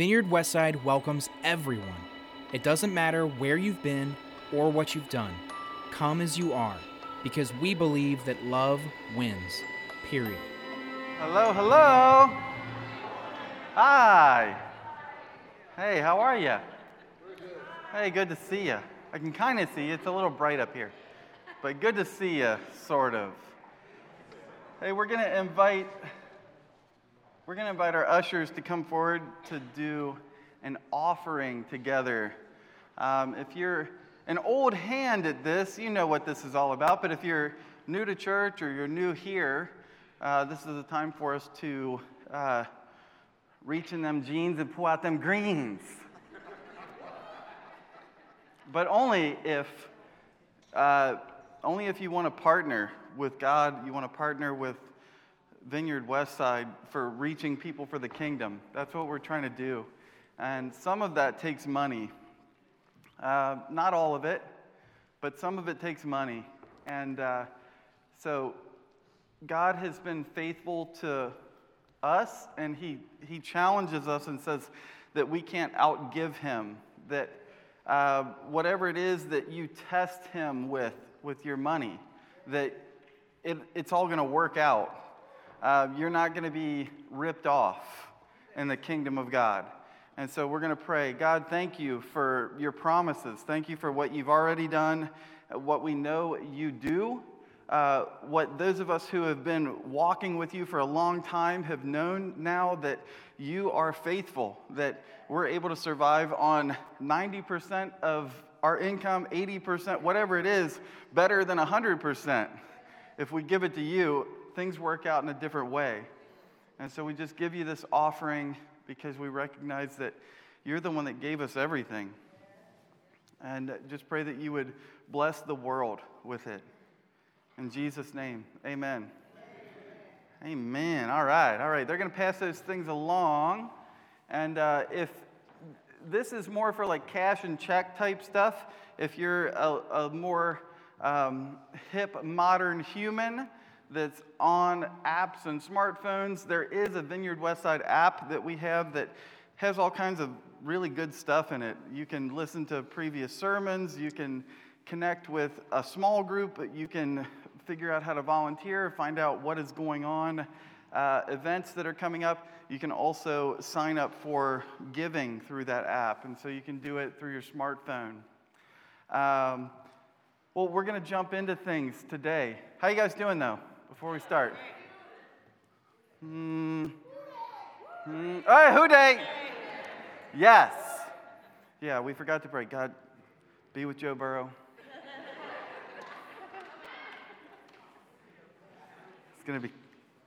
Vineyard Westside welcomes everyone. It doesn't matter where you've been or what you've done. Come as you are, because we believe that love wins. Period. Hello, hello. Hi. Hey, how are you? Hey, good to see you. I can kind of see you. It's a little bright up here. But good to see you, sort of. Hey, we're going to invite we're going to invite our ushers to come forward to do an offering together. Um, if you're an old hand at this, you know what this is all about. But if you're new to church or you're new here, uh, this is a time for us to uh, reach in them jeans and pull out them greens. but only if, uh, only if you want to partner with God, you want to partner with Vineyard West Side for reaching people for the kingdom. That's what we're trying to do. And some of that takes money. Uh, not all of it, but some of it takes money. And uh, so God has been faithful to us, and he, he challenges us and says that we can't outgive Him, that uh, whatever it is that you test Him with, with your money, that it, it's all going to work out uh, you're not going to be ripped off in the kingdom of God. And so we're going to pray God, thank you for your promises. Thank you for what you've already done, what we know you do. Uh, what those of us who have been walking with you for a long time have known now that you are faithful, that we're able to survive on 90% of our income, 80%, whatever it is, better than 100% if we give it to you things work out in a different way. And so we just give you this offering because we recognize that you're the one that gave us everything. And just pray that you would bless the world with it. In Jesus' name, amen. Amen. amen. All right, all right. They're going to pass those things along. And uh, if this is more for like cash and check type stuff, if you're a, a more um, hip, modern human, that's on apps and smartphones. There is a Vineyard Westside app that we have that has all kinds of really good stuff in it. You can listen to previous sermons, you can connect with a small group, you can figure out how to volunteer, find out what is going on, uh, events that are coming up. You can also sign up for giving through that app, and so you can do it through your smartphone. Um, well, we're going to jump into things today. How you guys doing though? Before we start? Hmm. Hmm. Hey, Who Dey? Yes. Yeah, we forgot to pray. God, be with Joe Burrow. It's gonna be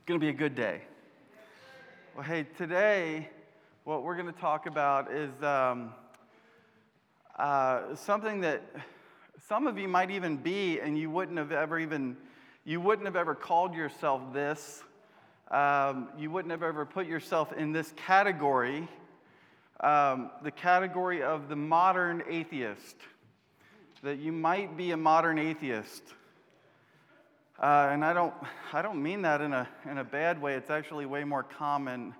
gonna be a good day. Well, hey, today what we're gonna talk about is um, uh, something that some of you might even be, and you wouldn't have ever even you wouldn't have ever called yourself this. Um, you wouldn't have ever put yourself in this category, um, the category of the modern atheist. That you might be a modern atheist. Uh, and I don't, I don't mean that in a, in a bad way. It's actually way more common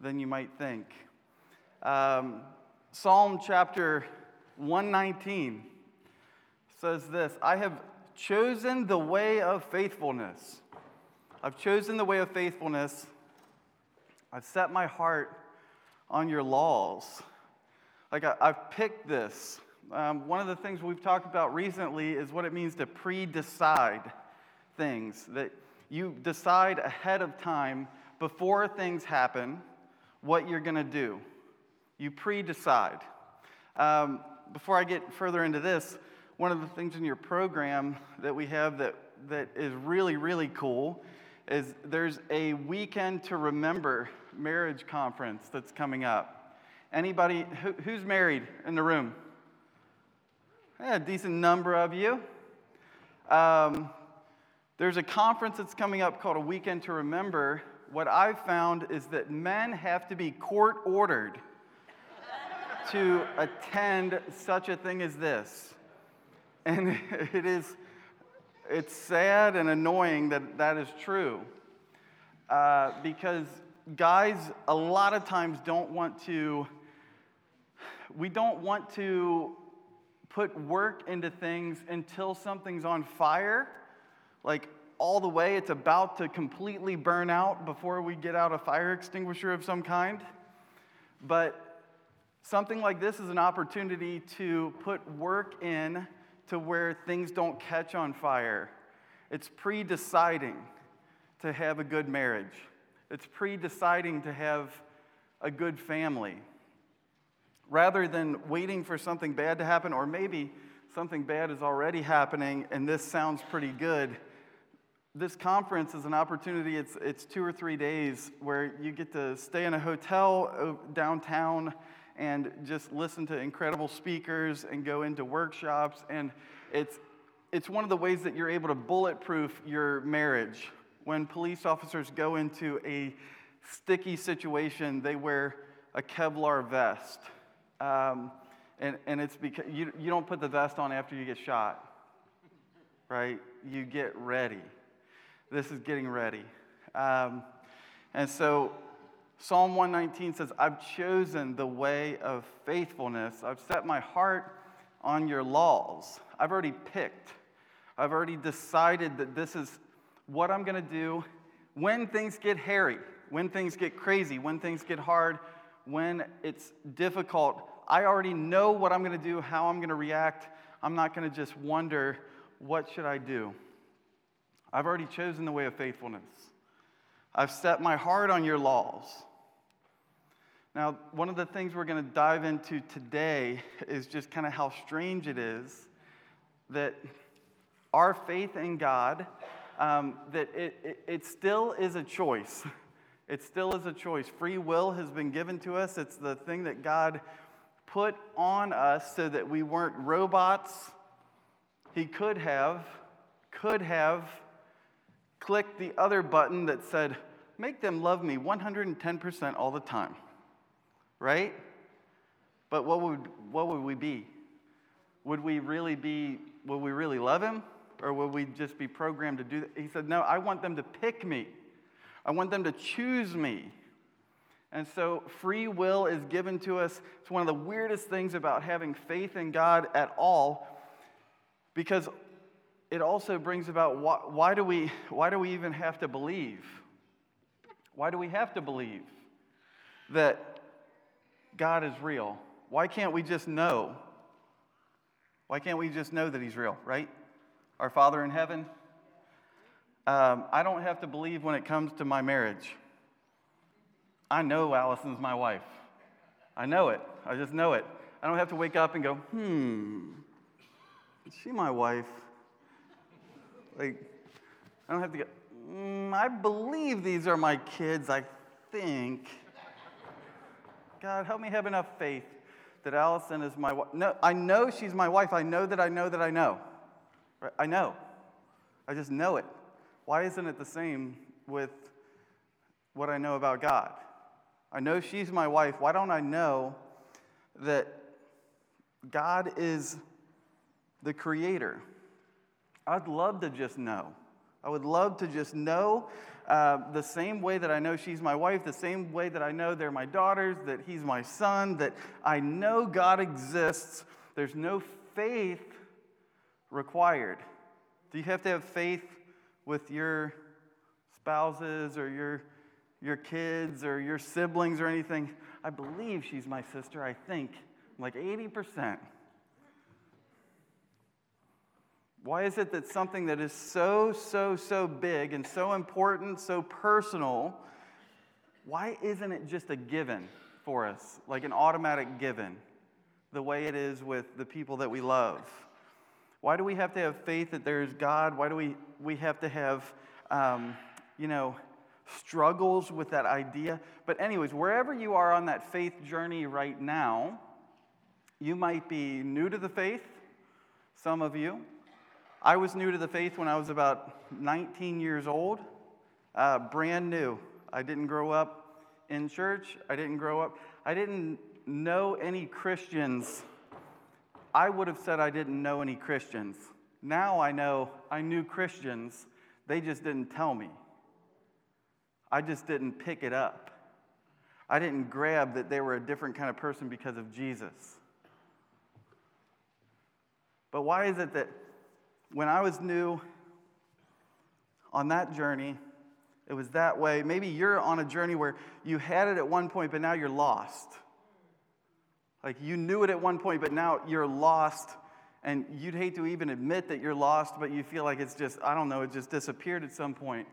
than you might think. Um, Psalm chapter 119 says this I have chosen the way of faithfulness. I've chosen the way of faithfulness. I've set my heart on your laws. Like, I, have picked this. Um, one of the things we've talked about recently is what it means to pre decide things, that you decide ahead of time before things happen what you're going to do. You pre decide. Um, before I get further into this, one of the things in your program that we have that, that is really, really cool is there's a weekend to remember marriage conference that's coming up. Anybody who, who's married in the room? Yeah, a decent number of you. Um, there's a conference that's coming up called A Weekend to Remember. What I've found is that men have to be court ordered to attend such a thing as this. And it is, it's sad and annoying that that is true. Uh, because guys, a lot of times, don't want to we don't want to put work into things until something's on fire, like all the way it's about to completely burn out before we get out a fire extinguisher of some kind. But something like this is an opportunity to put work in to where things don't catch on fire. It's pre deciding to have a good marriage, it's pre deciding to have a good family rather than waiting for something bad to happen, or maybe something bad is already happening and this sounds pretty good. This conference is an opportunity, it's, it's two or three days where you get to stay in a hotel uh, downtown and just listen to incredible speakers and go into workshops. And it's, it's one of the ways that you're able to bulletproof your marriage. When police officers go into a sticky situation, they wear a Kevlar vest. Um, and, and it's because you, you don't put the vest on after you get shot, right? You get ready. This is getting ready. Um, and so Psalm 119 says, I've chosen the way of faithfulness. I've set my heart on your laws. I've already picked. I've already decided that this is what I'm going to do when things get hairy, when things get crazy, when things get hard, when it's difficult. I already know what I'm going to do, how I'm going to react. I'm not going to just wonder, what should I do? I've already chosen the way of faithfulness. I've set my heart on your laws. Now, one of the things we're going to dive into today is just kind of how strange it is that our faith in God, um, that it, it, it still is a choice. It still is a choice. Free will has been given to us. It's the thing that God put on us so that we weren't robots. He could have, could have clicked the other button that said, make them love me 110% all the time. Right? But what would, what would we be? Would we really be, would we really love him? Or would we just be programmed to do that? He said, No, I want them to pick me. I want them to choose me. And so free will is given to us. It's one of the weirdest things about having faith in God at all because it also brings about why, why, do we, why do we even have to believe? Why do we have to believe that God is real? Why can't we just know? Why can't we just know that He's real, right? Our Father in heaven. Um, I don't have to believe when it comes to my marriage. I know Allison's my wife. I know it. I just know it. I don't have to wake up and go, hmm, is she my wife? Like, I don't have to go, mm, I believe these are my kids, I think. God, help me have enough faith that Allison is my wife. No, I know she's my wife. I know that I know that I know. I know. I just know it. Why isn't it the same with what I know about God? I know she's my wife. Why don't I know that God is the creator? I'd love to just know. I would love to just know uh, the same way that I know she's my wife, the same way that I know they're my daughters, that he's my son, that I know God exists. There's no faith required. Do you have to have faith with your spouses or your your kids or your siblings or anything. I believe she's my sister, I think. like 80%. Why is it that something that is so, so, so big and so important, so personal, why isn't it just a given for us, like an automatic given, the way it is with the people that we love? Why do we have to have faith that there is God? Why do we, we have to have, um, you know, struggles with that idea. But, anyways, wherever you are on that faith journey right now, you might be new to the faith, some of you. I was new to the faith when I was about 19 years old, uh, brand new. I didn't grow up in church, I didn't grow up, I didn't know any Christians. I would have said I didn't know any Christians. Now I know I knew Christians, they just didn't tell me. I just didn't pick it up. I didn't grab that they were a different kind of person because of Jesus. But why is it that when I was new on that journey, it was that way? Maybe you're on a journey where you had it at one point, but now you're lost. Like you knew it at one point, but now you're lost. And you'd hate to even admit that you're lost, but you feel like it's just, I don't know, it just disappeared at some point.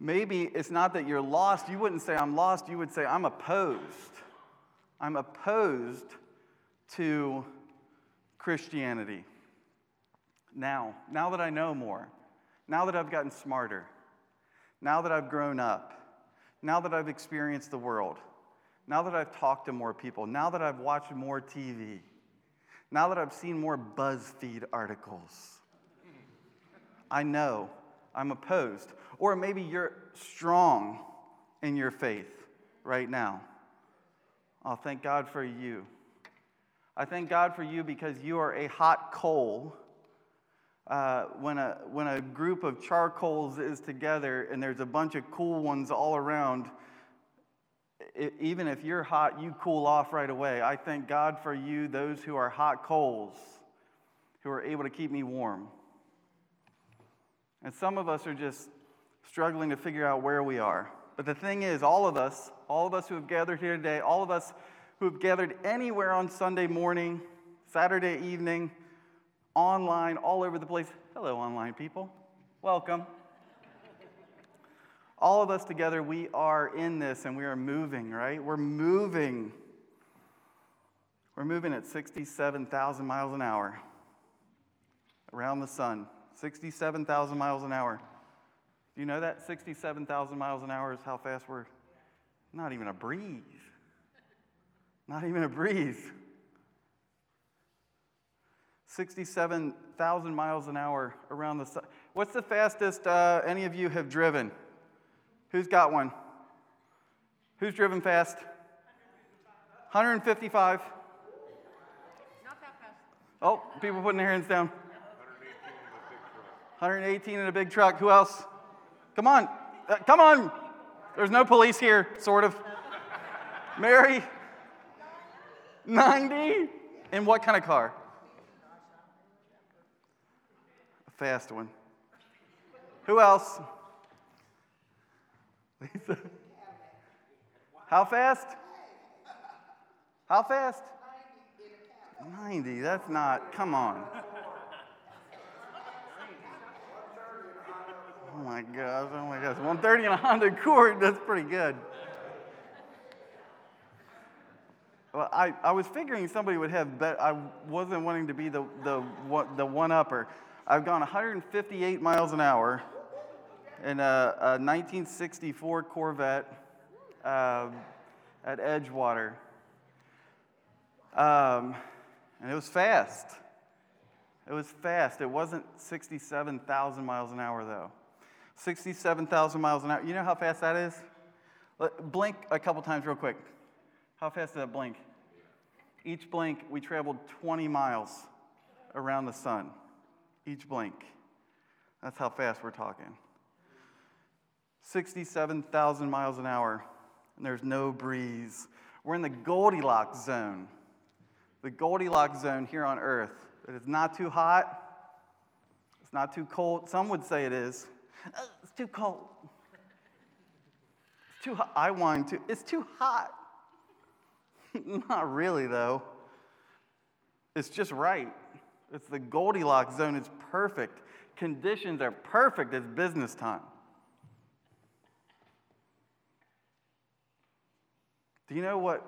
Maybe it's not that you're lost. You wouldn't say, I'm lost. You would say, I'm opposed. I'm opposed to Christianity. Now, now that I know more, now that I've gotten smarter, now that I've grown up, now that I've experienced the world, now that I've talked to more people, now that I've watched more TV, now that I've seen more BuzzFeed articles, I know I'm opposed. Or maybe you're strong in your faith right now. I'll thank God for you. I thank God for you because you are a hot coal. Uh, when, a, when a group of charcoals is together and there's a bunch of cool ones all around, it, even if you're hot, you cool off right away. I thank God for you, those who are hot coals, who are able to keep me warm. And some of us are just struggling to figure out where we are. But the thing is, all of us, all of us who have gathered here today, all of us who have gathered anywhere on Sunday morning, Saturday evening, online, all over the place. Hello, online people. Welcome. all of us together, we are in this and we are moving, right? We're moving. We're moving at 67,000 miles an hour around the sun. 67,000 miles an hour. Do you know that? 67,000 miles an hour is how fast we're not even a breeze. Not even a breeze. 67,000 miles an hour around the sun. What's the fastest uh, any of you have driven? Who's got one? Who's driven fast? 155. Not that fast. Oh, people putting their hands down. 118 in a big truck. Who else? Come on. Uh, come on. There's no police here, sort of. Mary? 90? In what kind of car? A fast one. Who else? Lisa? How fast? How fast? 90. That's not, come on. Oh my gosh, oh my gosh. 130 and a Honda Accord, that's pretty good. Well, I, I was figuring somebody would have, but I wasn't wanting to be the, the, the one upper. I've gone 158 miles an hour in a, a 1964 Corvette uh, at Edgewater. Um, and it was fast. It was fast. It wasn't 67,000 miles an hour, though. 67,000 miles an hour. You know how fast that is? Blink a couple times, real quick. How fast did that blink? Each blink, we traveled 20 miles around the sun. Each blink. That's how fast we're talking. 67,000 miles an hour, and there's no breeze. We're in the Goldilocks zone. The Goldilocks zone here on Earth. It is not too hot, it's not too cold. Some would say it is. Uh, it's too cold. It's too hot. I whine too. It's too hot. Not really, though. It's just right. It's the Goldilocks zone. It's perfect. Conditions are perfect. It's business time. Do you know what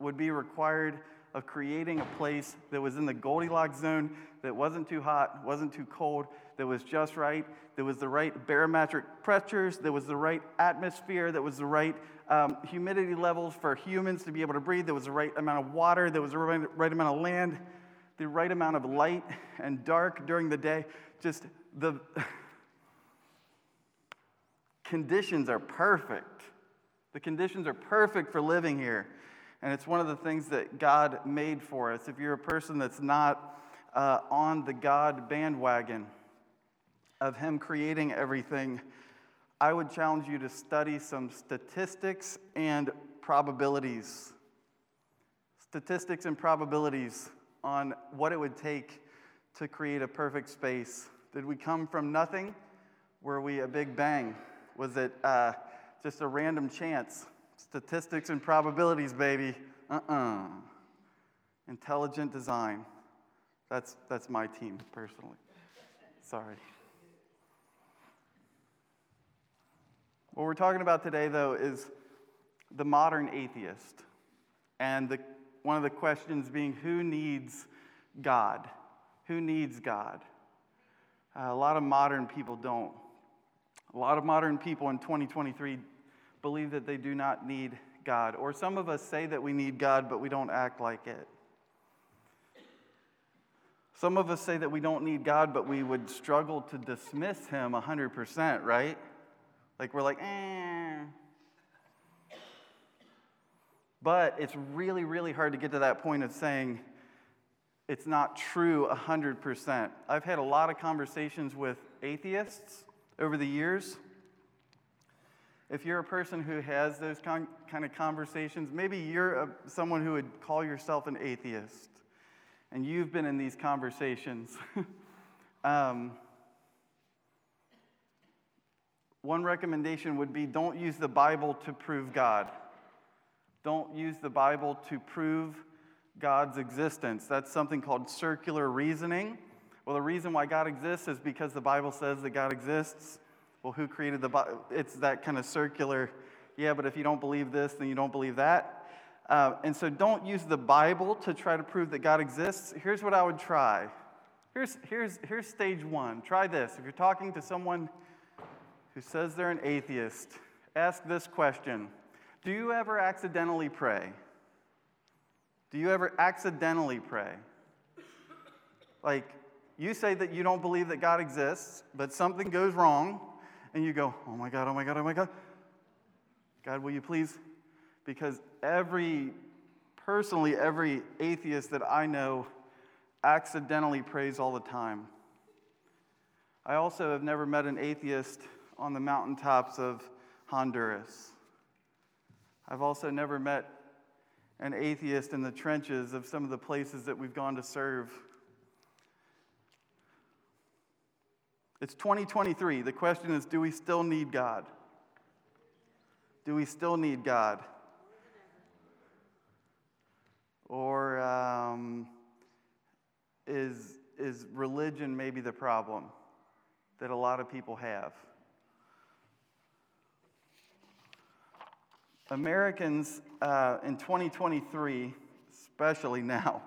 would be required of creating a place that was in the Goldilocks zone, that wasn't too hot, wasn't too cold, that was just right, that was the right barometric pressures, that was the right atmosphere, that was the right um, humidity levels for humans to be able to breathe, that was the right amount of water, that was the right, right amount of land, the right amount of light and dark during the day. Just the conditions are perfect. The conditions are perfect for living here. And it's one of the things that God made for us. If you're a person that's not uh, on the God bandwagon of Him creating everything, I would challenge you to study some statistics and probabilities, statistics and probabilities on what it would take to create a perfect space. Did we come from nothing? Were we a big bang? Was it uh, just a random chance? Statistics and probabilities, baby. Uh uh-uh. uh Intelligent design. That's, that's my team, personally. Sorry. What we're talking about today, though, is the modern atheist. And the, one of the questions being who needs God? Who needs God? Uh, a lot of modern people don't. A lot of modern people in 2023 believe that they do not need God. Or some of us say that we need God, but we don't act like it. Some of us say that we don't need God, but we would struggle to dismiss Him 100%, right? Like we're like, eh. But it's really, really hard to get to that point of saying it's not true 100%. I've had a lot of conversations with atheists over the years. If you're a person who has those con- kind of conversations, maybe you're a, someone who would call yourself an atheist and you've been in these conversations. um, one recommendation would be don't use the Bible to prove God. Don't use the Bible to prove God's existence. That's something called circular reasoning. Well, the reason why God exists is because the Bible says that God exists. Well, who created the Bible? It's that kind of circular, yeah, but if you don't believe this, then you don't believe that. Uh, and so don't use the Bible to try to prove that God exists. Here's what I would try. Here's, here's, here's stage one. Try this. If you're talking to someone who says they're an atheist, ask this question Do you ever accidentally pray? Do you ever accidentally pray? Like, you say that you don't believe that God exists, but something goes wrong, and you go, Oh my God, oh my God, oh my God. God, will you please? Because every, personally, every atheist that I know accidentally prays all the time. I also have never met an atheist on the mountaintops of Honduras. I've also never met an atheist in the trenches of some of the places that we've gone to serve. It's 2023. The question is do we still need God? Do we still need God? Or um, is, is religion maybe the problem that a lot of people have? Americans uh, in 2023, especially now,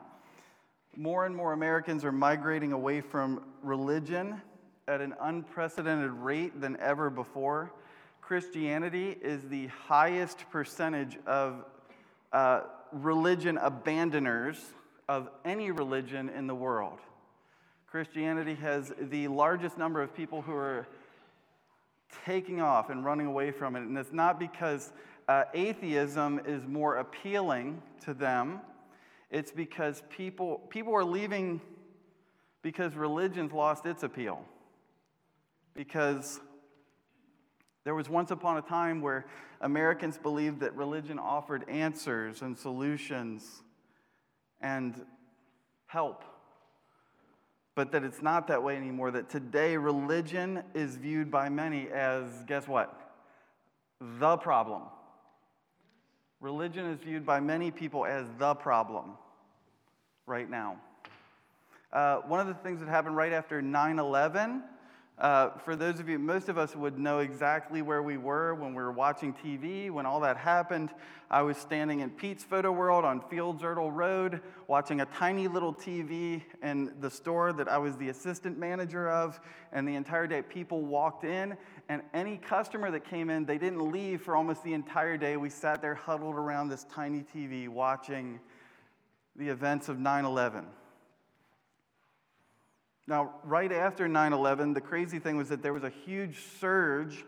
more and more Americans are migrating away from religion at an unprecedented rate than ever before. Christianity is the highest percentage of uh, religion abandoners of any religion in the world. Christianity has the largest number of people who are taking off and running away from it. And it's not because uh, atheism is more appealing to them, it's because people, people are leaving because religion's lost its appeal. Because there was once upon a time where Americans believed that religion offered answers and solutions and help. But that it's not that way anymore. That today religion is viewed by many as, guess what? The problem. Religion is viewed by many people as the problem right now. Uh, one of the things that happened right after 9 11, uh, for those of you, most of us would know exactly where we were when we were watching TV, when all that happened. I was standing in Pete's Photo World on Fields Ertel Road, watching a tiny little TV in the store that I was the assistant manager of, and the entire day people walked in, and any customer that came in, they didn't leave for almost the entire day. We sat there huddled around this tiny TV watching the events of 9 11. Now, right after 9 11, the crazy thing was that there was a huge surge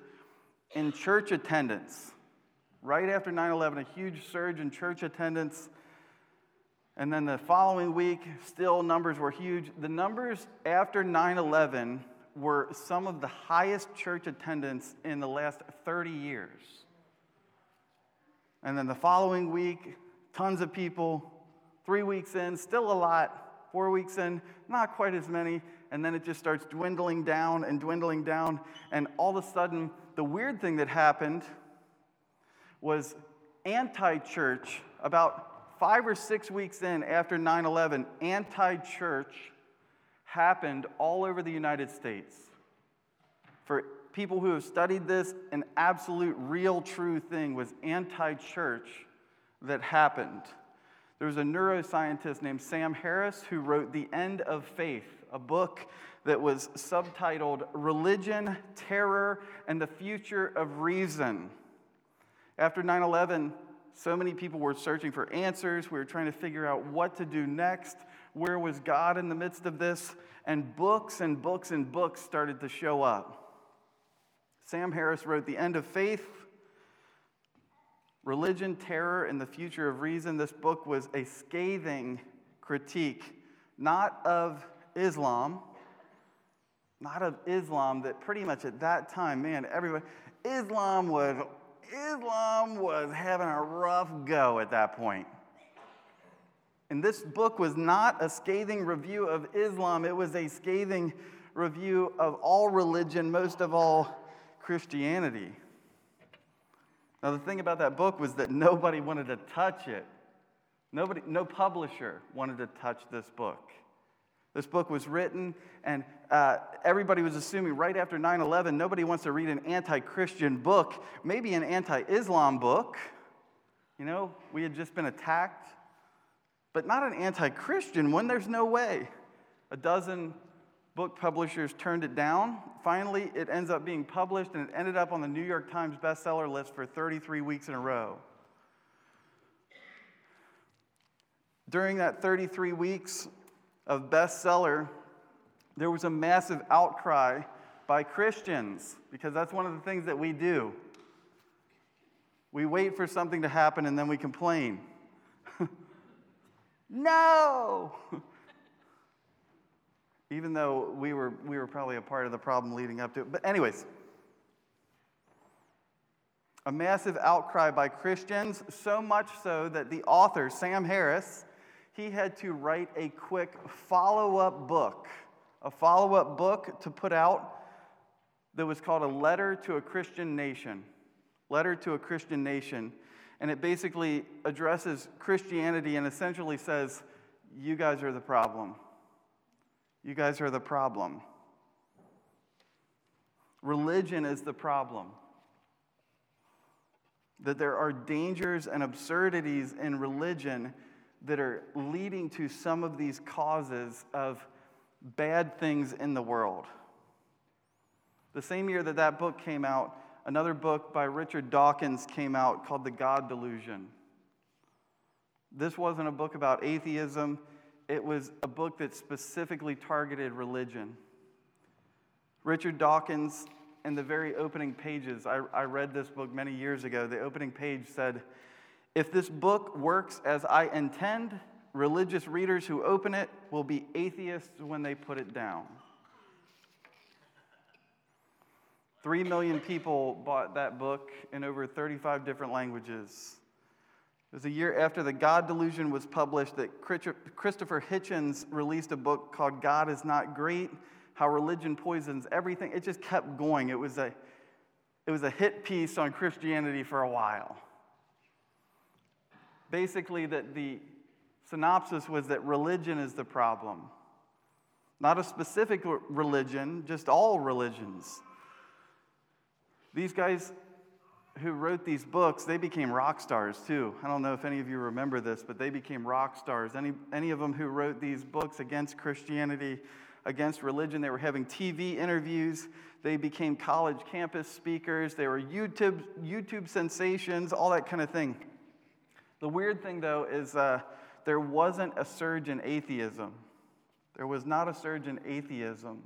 in church attendance. Right after 9 11, a huge surge in church attendance. And then the following week, still numbers were huge. The numbers after 9 11 were some of the highest church attendance in the last 30 years. And then the following week, tons of people. Three weeks in, still a lot. Four weeks in, not quite as many. And then it just starts dwindling down and dwindling down. And all of a sudden, the weird thing that happened was anti church, about five or six weeks in after 9 11, anti church happened all over the United States. For people who have studied this, an absolute real true thing was anti church that happened. There was a neuroscientist named Sam Harris who wrote The End of Faith, a book that was subtitled Religion, Terror, and the Future of Reason. After 9 11, so many people were searching for answers. We were trying to figure out what to do next. Where was God in the midst of this? And books and books and books started to show up. Sam Harris wrote The End of Faith, Religion, Terror, and the Future of Reason. This book was a scathing critique, not of Islam, not of Islam, that pretty much at that time, man, everybody, Islam was, Islam was having a rough go at that point. And this book was not a scathing review of Islam, it was a scathing review of all religion, most of all Christianity. Now, the thing about that book was that nobody wanted to touch it. Nobody, no publisher wanted to touch this book. This book was written, and uh, everybody was assuming right after 9 11, nobody wants to read an anti Christian book, maybe an anti Islam book. You know, we had just been attacked, but not an anti Christian one. There's no way. A dozen book publishers turned it down. Finally, it ends up being published, and it ended up on the New York Times bestseller list for 33 weeks in a row. During that 33 weeks of bestseller, there was a massive outcry by Christians because that's one of the things that we do. We wait for something to happen and then we complain. no! even though we were, we were probably a part of the problem leading up to it. But, anyways, a massive outcry by Christians, so much so that the author, Sam Harris, he had to write a quick follow up book, a follow up book to put out that was called A Letter to a Christian Nation. Letter to a Christian Nation. And it basically addresses Christianity and essentially says, You guys are the problem. You guys are the problem. Religion is the problem. That there are dangers and absurdities in religion that are leading to some of these causes of bad things in the world. The same year that that book came out, another book by Richard Dawkins came out called The God Delusion. This wasn't a book about atheism, it was a book that specifically targeted religion. Richard Dawkins, in the very opening pages, I, I read this book many years ago. The opening page said, If this book works as I intend, religious readers who open it will be atheists when they put it down. Three million people bought that book in over 35 different languages. It was a year after The God Delusion was published that Christopher Hitchens released a book called God is Not Great How Religion Poisons Everything. It just kept going. It was a, it was a hit piece on Christianity for a while. Basically, that the synopsis was that religion is the problem. Not a specific religion, just all religions. These guys who wrote these books, they became rock stars too. I don't know if any of you remember this, but they became rock stars. Any, any of them who wrote these books against Christianity, against religion, they were having TV interviews. They became college campus speakers. They were YouTube, YouTube sensations, all that kind of thing. The weird thing, though, is uh, there wasn't a surge in atheism. There was not a surge in atheism.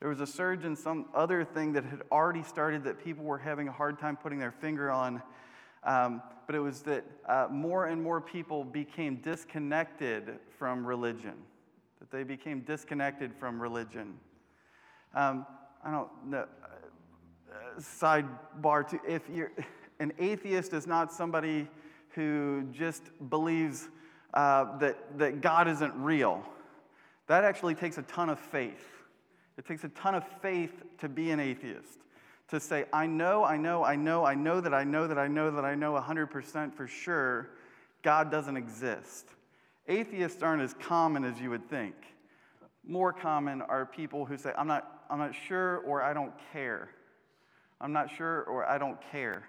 There was a surge in some other thing that had already started that people were having a hard time putting their finger on. Um, but it was that uh, more and more people became disconnected from religion, that they became disconnected from religion. Um, I don't know. Uh, sidebar to if you're an atheist is not somebody who just believes uh, that, that God isn't real. That actually takes a ton of faith. It takes a ton of faith to be an atheist. To say, I know, I know, I know, I know that I know that I know that I know 100% for sure God doesn't exist. Atheists aren't as common as you would think. More common are people who say, I'm not, I'm not sure or I don't care. I'm not sure or I don't care.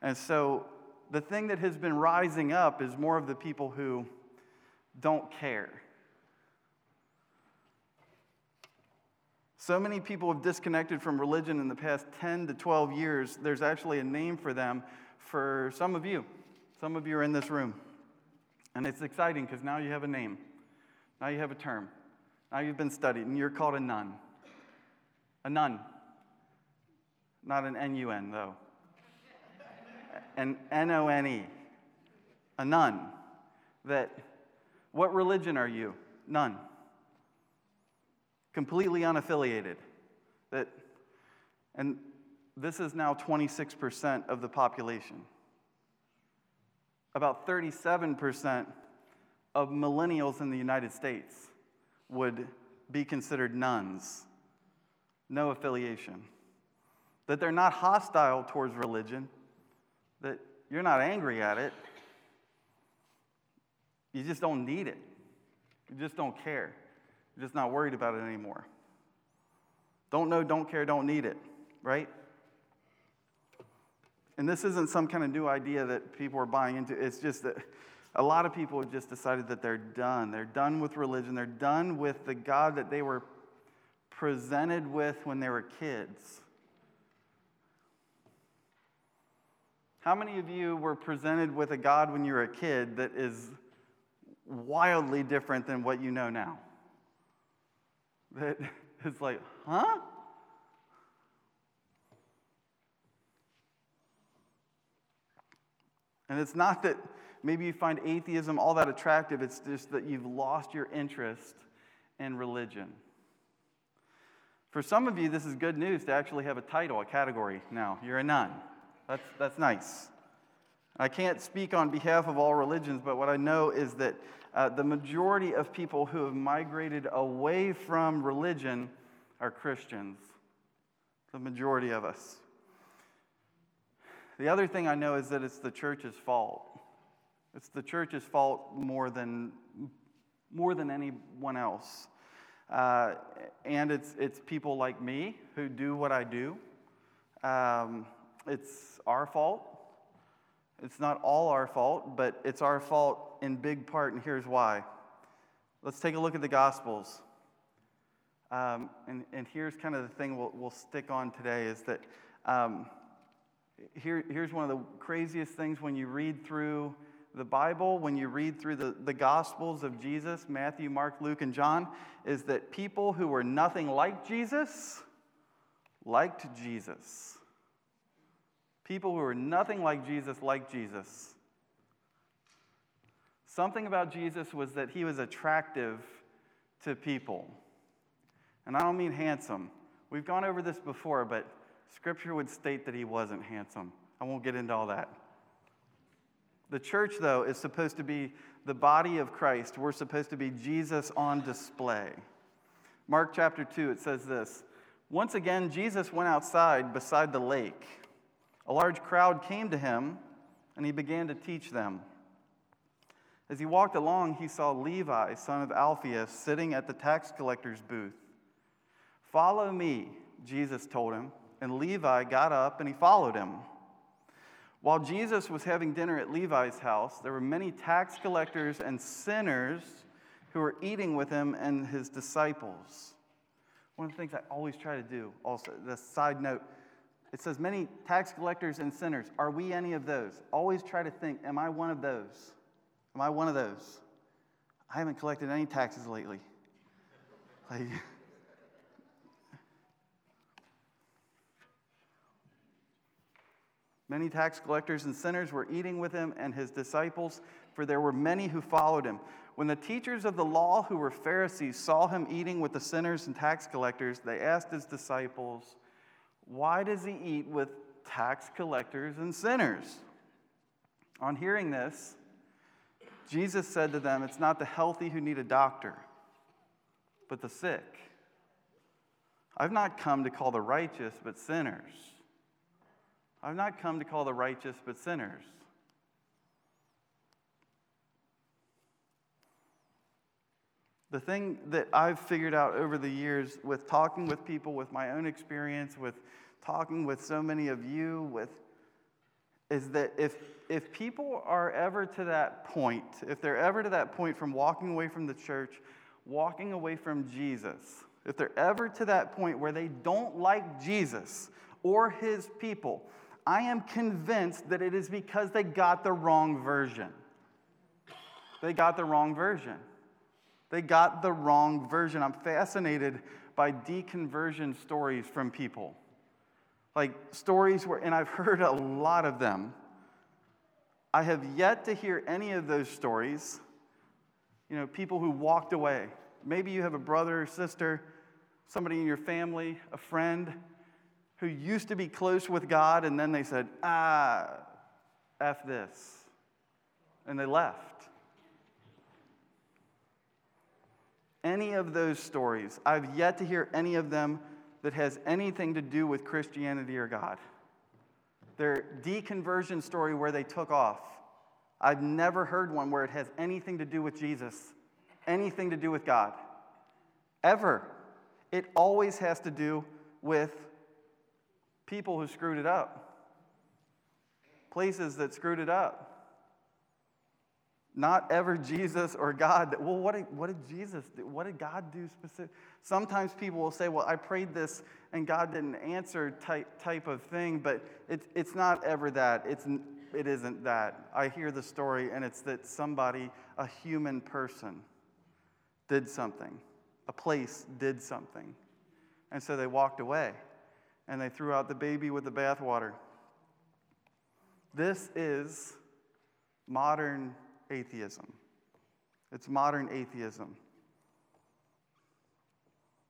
And so the thing that has been rising up is more of the people who don't care. So many people have disconnected from religion in the past 10 to 12 years. There's actually a name for them for some of you. Some of you are in this room. And it's exciting because now you have a name. Now you have a term. Now you've been studied, and you're called a none. A none. Not an N U N, though. An N O N E. A none. That, what religion are you? None. Completely unaffiliated. That, and this is now 26% of the population. About 37% of millennials in the United States would be considered nones, no affiliation that they're not hostile towards religion, that you're not angry at it. You just don't need it. You just don't care. You're just not worried about it anymore. Don't know, don't care, don't need it, right? And this isn't some kind of new idea that people are buying into. It's just that a lot of people have just decided that they're done. They're done with religion. They're done with the God that they were presented with when they were kids. How many of you were presented with a God when you were a kid that is wildly different than what you know now? That is like, huh? And it's not that maybe you find atheism all that attractive, it's just that you've lost your interest in religion. For some of you, this is good news to actually have a title, a category now. You're a none. That's, that's nice. I can't speak on behalf of all religions, but what I know is that uh, the majority of people who have migrated away from religion are Christians. The majority of us. The other thing I know is that it's the church's fault. It's the church's fault more than, more than anyone else. Uh, and it's, it's people like me who do what I do. Um, it's our fault. It's not all our fault, but it's our fault in big part, and here's why. Let's take a look at the Gospels. Um, and, and here's kind of the thing we'll, we'll stick on today is that um, here, here's one of the craziest things when you read through the Bible, when you read through the, the Gospels of Jesus, Matthew, Mark, Luke, and John, is that people who were nothing like Jesus liked Jesus. People who were nothing like Jesus liked Jesus. Something about Jesus was that he was attractive to people. And I don't mean handsome. We've gone over this before, but scripture would state that he wasn't handsome. I won't get into all that. The church, though, is supposed to be the body of Christ. We're supposed to be Jesus on display. Mark chapter 2, it says this Once again, Jesus went outside beside the lake. A large crowd came to him, and he began to teach them. As he walked along, he saw Levi, son of Alphaeus, sitting at the tax collector's booth. Follow me, Jesus told him, and Levi got up and he followed him. While Jesus was having dinner at Levi's house, there were many tax collectors and sinners who were eating with him and his disciples. One of the things I always try to do, also, the side note, it says, many tax collectors and sinners. Are we any of those? Always try to think, am I one of those? Am I one of those? I haven't collected any taxes lately. Like, Many tax collectors and sinners were eating with him and his disciples, for there were many who followed him. When the teachers of the law, who were Pharisees, saw him eating with the sinners and tax collectors, they asked his disciples, Why does he eat with tax collectors and sinners? On hearing this, Jesus said to them, It's not the healthy who need a doctor, but the sick. I've not come to call the righteous, but sinners. I've not come to call the righteous, but sinners. The thing that I've figured out over the years with talking with people, with my own experience, with talking with so many of you, with is that if if people are ever to that point, if they're ever to that point from walking away from the church, walking away from Jesus, if they're ever to that point where they don't like Jesus or his people, I am convinced that it is because they got the wrong version. They got the wrong version. They got the wrong version. I'm fascinated by deconversion stories from people. Like stories where, and I've heard a lot of them. I have yet to hear any of those stories. You know, people who walked away. Maybe you have a brother or sister, somebody in your family, a friend who used to be close with God, and then they said, ah, F this. And they left. any of those stories. I've yet to hear any of them that has anything to do with Christianity or God. Their deconversion story where they took off. I've never heard one where it has anything to do with Jesus, anything to do with God. Ever. It always has to do with people who screwed it up, places that screwed it up. Not ever Jesus or God. Well, what did, what did Jesus do? What did God do specific? Sometimes people will say, well, I prayed this and God didn't answer type, type of thing, but it, it's not ever that. It's, it isn't that. I hear the story and it's that somebody, a human person, did something. A place did something. And so they walked away and they threw out the baby with the bathwater. This is modern atheism. It's modern atheism.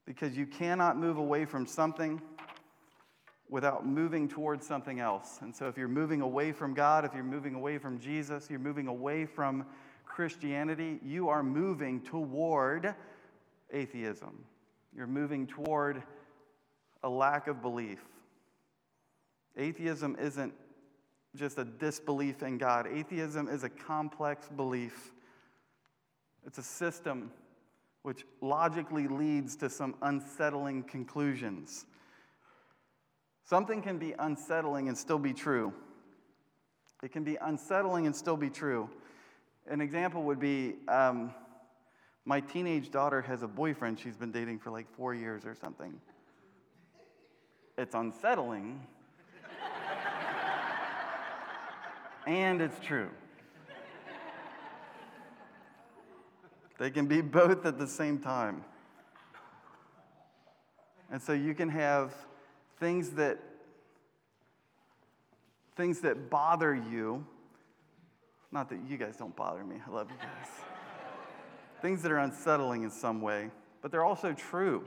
Because you cannot move away from something without moving towards something else. And so, if you're moving away from God, if you're moving away from Jesus, you're moving away from Christianity, you are moving toward atheism. You're moving toward a lack of belief. Atheism isn't just a disbelief in God. Atheism is a complex belief, it's a system which logically leads to some unsettling conclusions. Something can be unsettling and still be true. It can be unsettling and still be true. An example would be um, my teenage daughter has a boyfriend she's been dating for like four years or something. It's unsettling, and it's true. They can be both at the same time. And so you can have things that things that bother you. Not that you guys don't bother me. I love you guys. things that are unsettling in some way, but they're also true.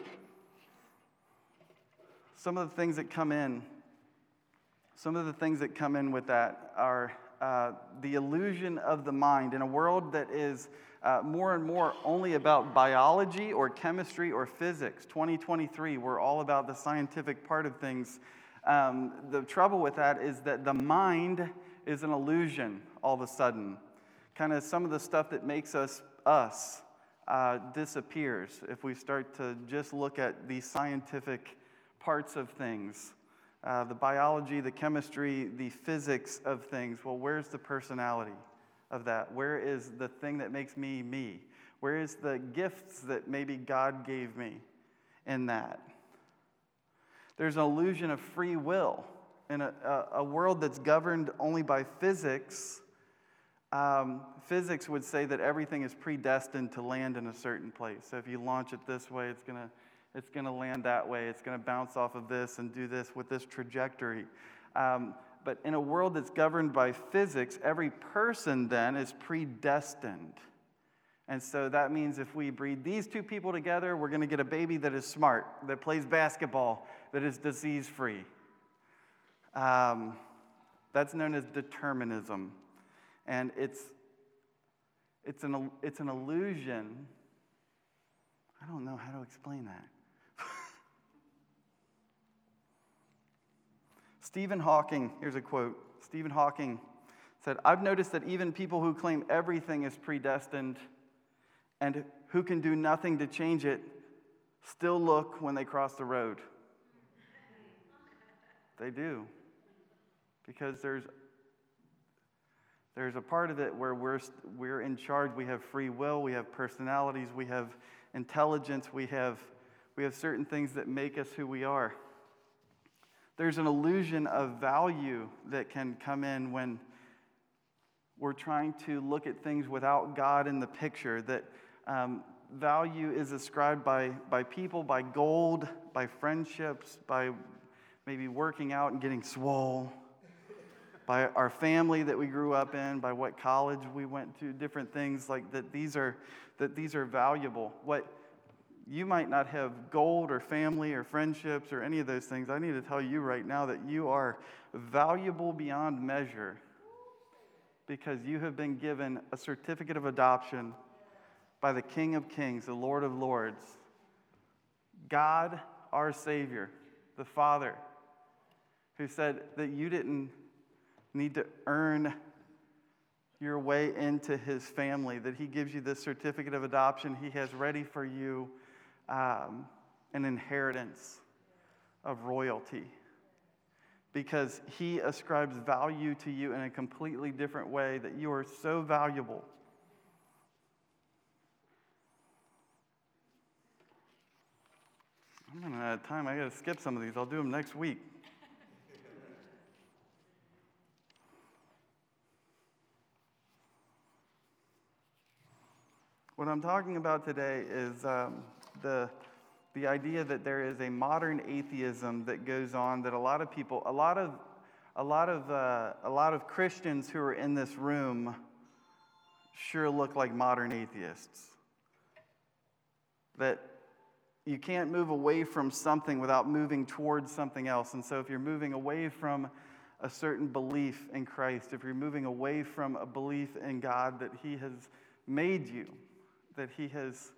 Some of the things that come in some of the things that come in with that are uh, the illusion of the mind in a world that is uh, more and more only about biology or chemistry or physics. 2023, we're all about the scientific part of things. Um, the trouble with that is that the mind is an illusion all of a sudden. Kind of some of the stuff that makes us us uh, disappears if we start to just look at the scientific parts of things uh, the biology, the chemistry, the physics of things. Well, where's the personality of that? Where is the thing that makes me me? Where is the gifts that maybe God gave me in that? There's an illusion of free will. In a, a, a world that's governed only by physics, um, physics would say that everything is predestined to land in a certain place. So if you launch it this way, it's going to it's going to land that way. It's going to bounce off of this and do this with this trajectory. Um, but in a world that's governed by physics, every person then is predestined. And so that means if we breed these two people together, we're going to get a baby that is smart, that plays basketball, that is disease free. Um, that's known as determinism. And it's, it's, an, it's an illusion. I don't know how to explain that. Stephen Hawking, here's a quote. Stephen Hawking said, I've noticed that even people who claim everything is predestined and who can do nothing to change it still look when they cross the road. They do. Because there's, there's a part of it where we're, we're in charge. We have free will, we have personalities, we have intelligence, we have, we have certain things that make us who we are. There's an illusion of value that can come in when we're trying to look at things without God in the picture, that um, value is ascribed by, by people, by gold, by friendships, by maybe working out and getting swole, by our family that we grew up in, by what college we went to, different things like that. These are, that these are valuable. What you might not have gold or family or friendships or any of those things. I need to tell you right now that you are valuable beyond measure because you have been given a certificate of adoption by the King of Kings, the Lord of Lords, God, our Savior, the Father, who said that you didn't need to earn your way into his family, that he gives you this certificate of adoption he has ready for you um, an inheritance of royalty because he ascribes value to you in a completely different way that you are so valuable. I'm running out of time. I got to skip some of these. I'll do them next week. What I'm talking about today is um, the, the idea that there is a modern atheism that goes on that a lot of people, a lot of, a lot of, uh, a lot of Christians who are in this room sure look like modern atheists. That you can't move away from something without moving towards something else. And so if you're moving away from a certain belief in Christ, if you're moving away from a belief in God that He has made you, that He has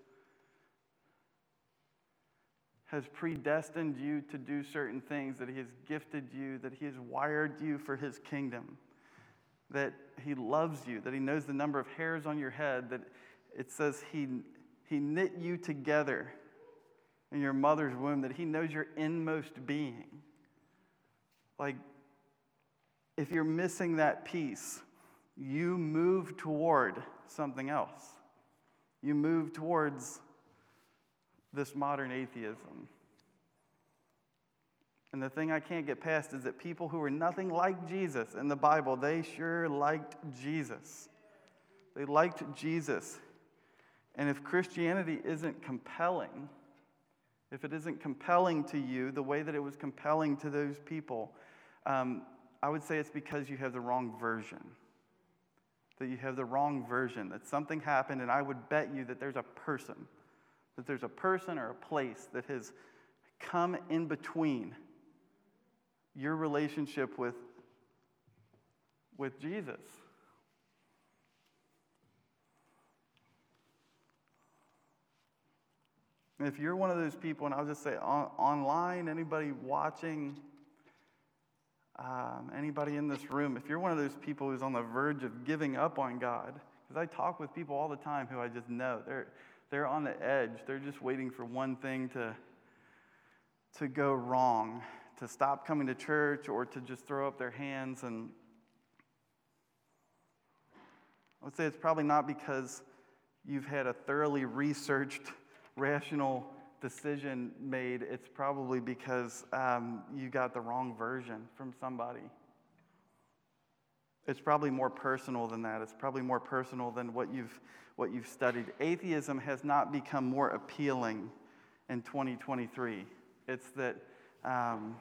has predestined you to do certain things, that He has gifted you, that He has wired you for His kingdom, that He loves you, that He knows the number of hairs on your head, that it says He, he knit you together in your mother's womb, that He knows your inmost being. Like, if you're missing that piece, you move toward something else. You move towards this modern atheism. And the thing I can't get past is that people who were nothing like Jesus in the Bible, they sure liked Jesus. They liked Jesus. And if Christianity isn't compelling, if it isn't compelling to you the way that it was compelling to those people, um, I would say it's because you have the wrong version. That you have the wrong version, that something happened, and I would bet you that there's a person that there's a person or a place that has come in between your relationship with, with Jesus. If you're one of those people, and I'll just say on, online, anybody watching, um, anybody in this room, if you're one of those people who's on the verge of giving up on God, because I talk with people all the time who I just know they're they're on the edge. They're just waiting for one thing to, to go wrong, to stop coming to church or to just throw up their hands. And I would say it's probably not because you've had a thoroughly researched, rational decision made. It's probably because um, you got the wrong version from somebody. It's probably more personal than that. It's probably more personal than what you've, what you've studied. Atheism has not become more appealing in 2023. It's that, um,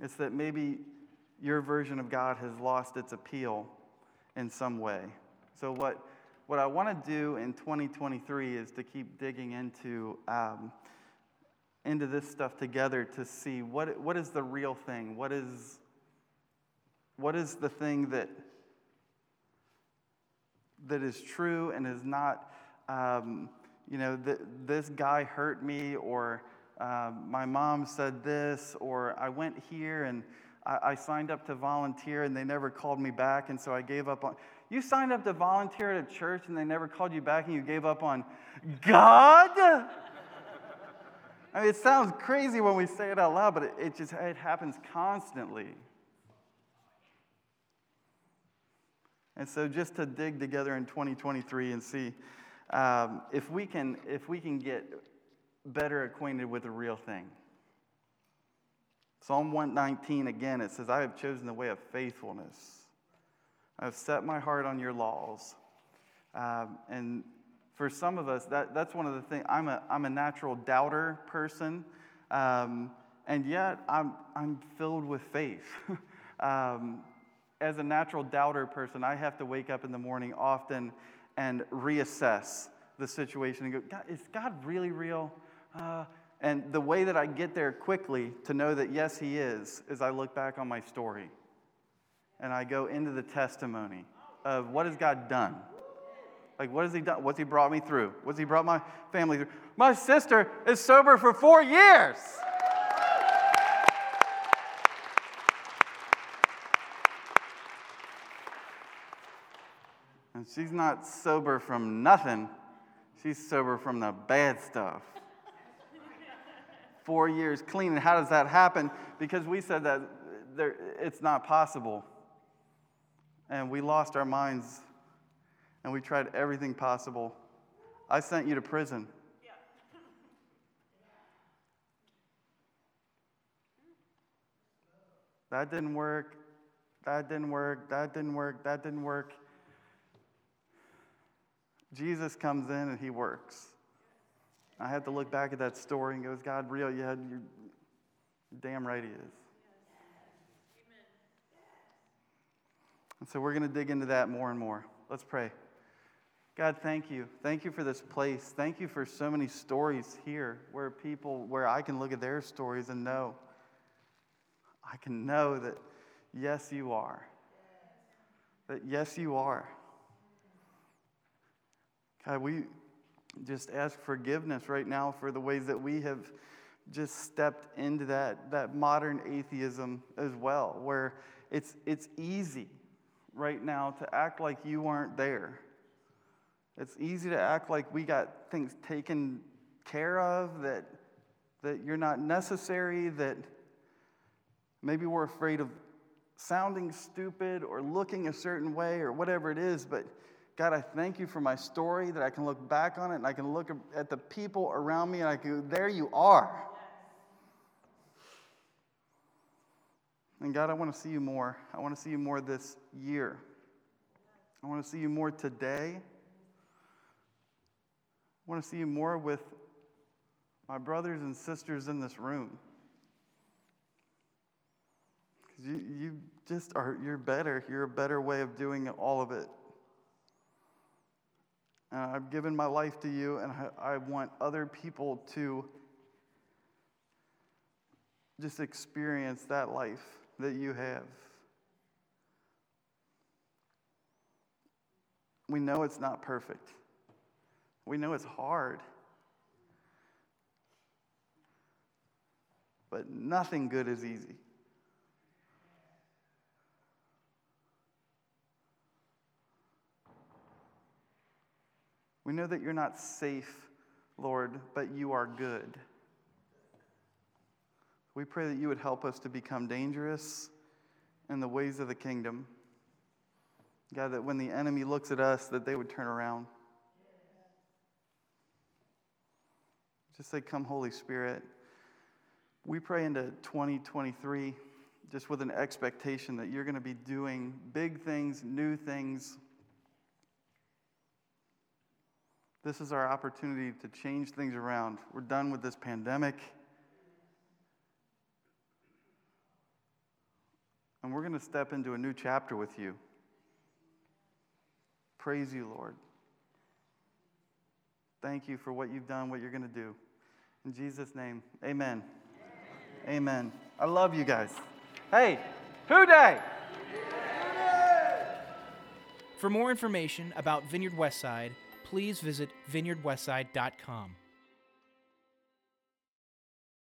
it's that maybe your version of God has lost its appeal in some way. So, what, what I want to do in 2023 is to keep digging into um, into this stuff together to see what, what is the real thing? What is, what is the thing that, that is true and is not, um, you know, th- this guy hurt me, or uh, my mom said this, or I went here and I, I signed up to volunteer and they never called me back, and so I gave up on. You signed up to volunteer at a church and they never called you back and you gave up on God? I mean, it sounds crazy when we say it out loud, but it, it just it happens constantly. And so, just to dig together in 2023 and see um, if we can if we can get better acquainted with the real thing. Psalm 119 again, it says, "I have chosen the way of faithfulness. I have set my heart on your laws." Um, and for some of us, that, that's one of the things. I'm a, I'm a natural doubter person, um, and yet I'm, I'm filled with faith. um, as a natural doubter person, I have to wake up in the morning often and reassess the situation and go, God, is God really real? Uh, and the way that I get there quickly to know that yes, He is, is I look back on my story and I go into the testimony of what has God done? Like, what has He done? What's He brought me through? What's He brought my family through? My sister is sober for four years. She's not sober from nothing, she's sober from the bad stuff. Four years clean. And how does that happen? Because we said that there, it's not possible. And we lost our minds and we tried everything possible. I sent you to prison. Yeah. That didn't work. That didn't work. That didn't work. That didn't work. Jesus comes in and he works. I had to look back at that story and go, Is God real? Yeah, you're damn right he is. And so we're going to dig into that more and more. Let's pray. God, thank you. Thank you for this place. Thank you for so many stories here where people, where I can look at their stories and know, I can know that yes, you are. That yes, you are. God, we just ask forgiveness right now for the ways that we have just stepped into that, that modern atheism as well, where it's, it's easy right now to act like you aren't there. It's easy to act like we got things taken care of, that, that you're not necessary, that maybe we're afraid of sounding stupid or looking a certain way or whatever it is, but God, I thank you for my story that I can look back on it and I can look at the people around me and I can, there you are. And God, I want to see you more. I want to see you more this year. I want to see you more today. I want to see you more with my brothers and sisters in this room. Because you, you just are, you're better. You're a better way of doing all of it. And I've given my life to you, and I, I want other people to just experience that life that you have. We know it's not perfect. We know it's hard. But nothing good is easy. We know that you're not safe, Lord, but you are good. We pray that you would help us to become dangerous in the ways of the kingdom. God, that when the enemy looks at us, that they would turn around. Just say, Come, Holy Spirit. We pray into 2023 just with an expectation that you're going to be doing big things, new things. This is our opportunity to change things around. We're done with this pandemic. And we're going to step into a new chapter with you. Praise you, Lord. Thank you for what you've done, what you're going to do. In Jesus' name, amen. Amen. I love you guys. Hey, Who Dey? For more information about Vineyard Westside, please visit vineyardwestside.com.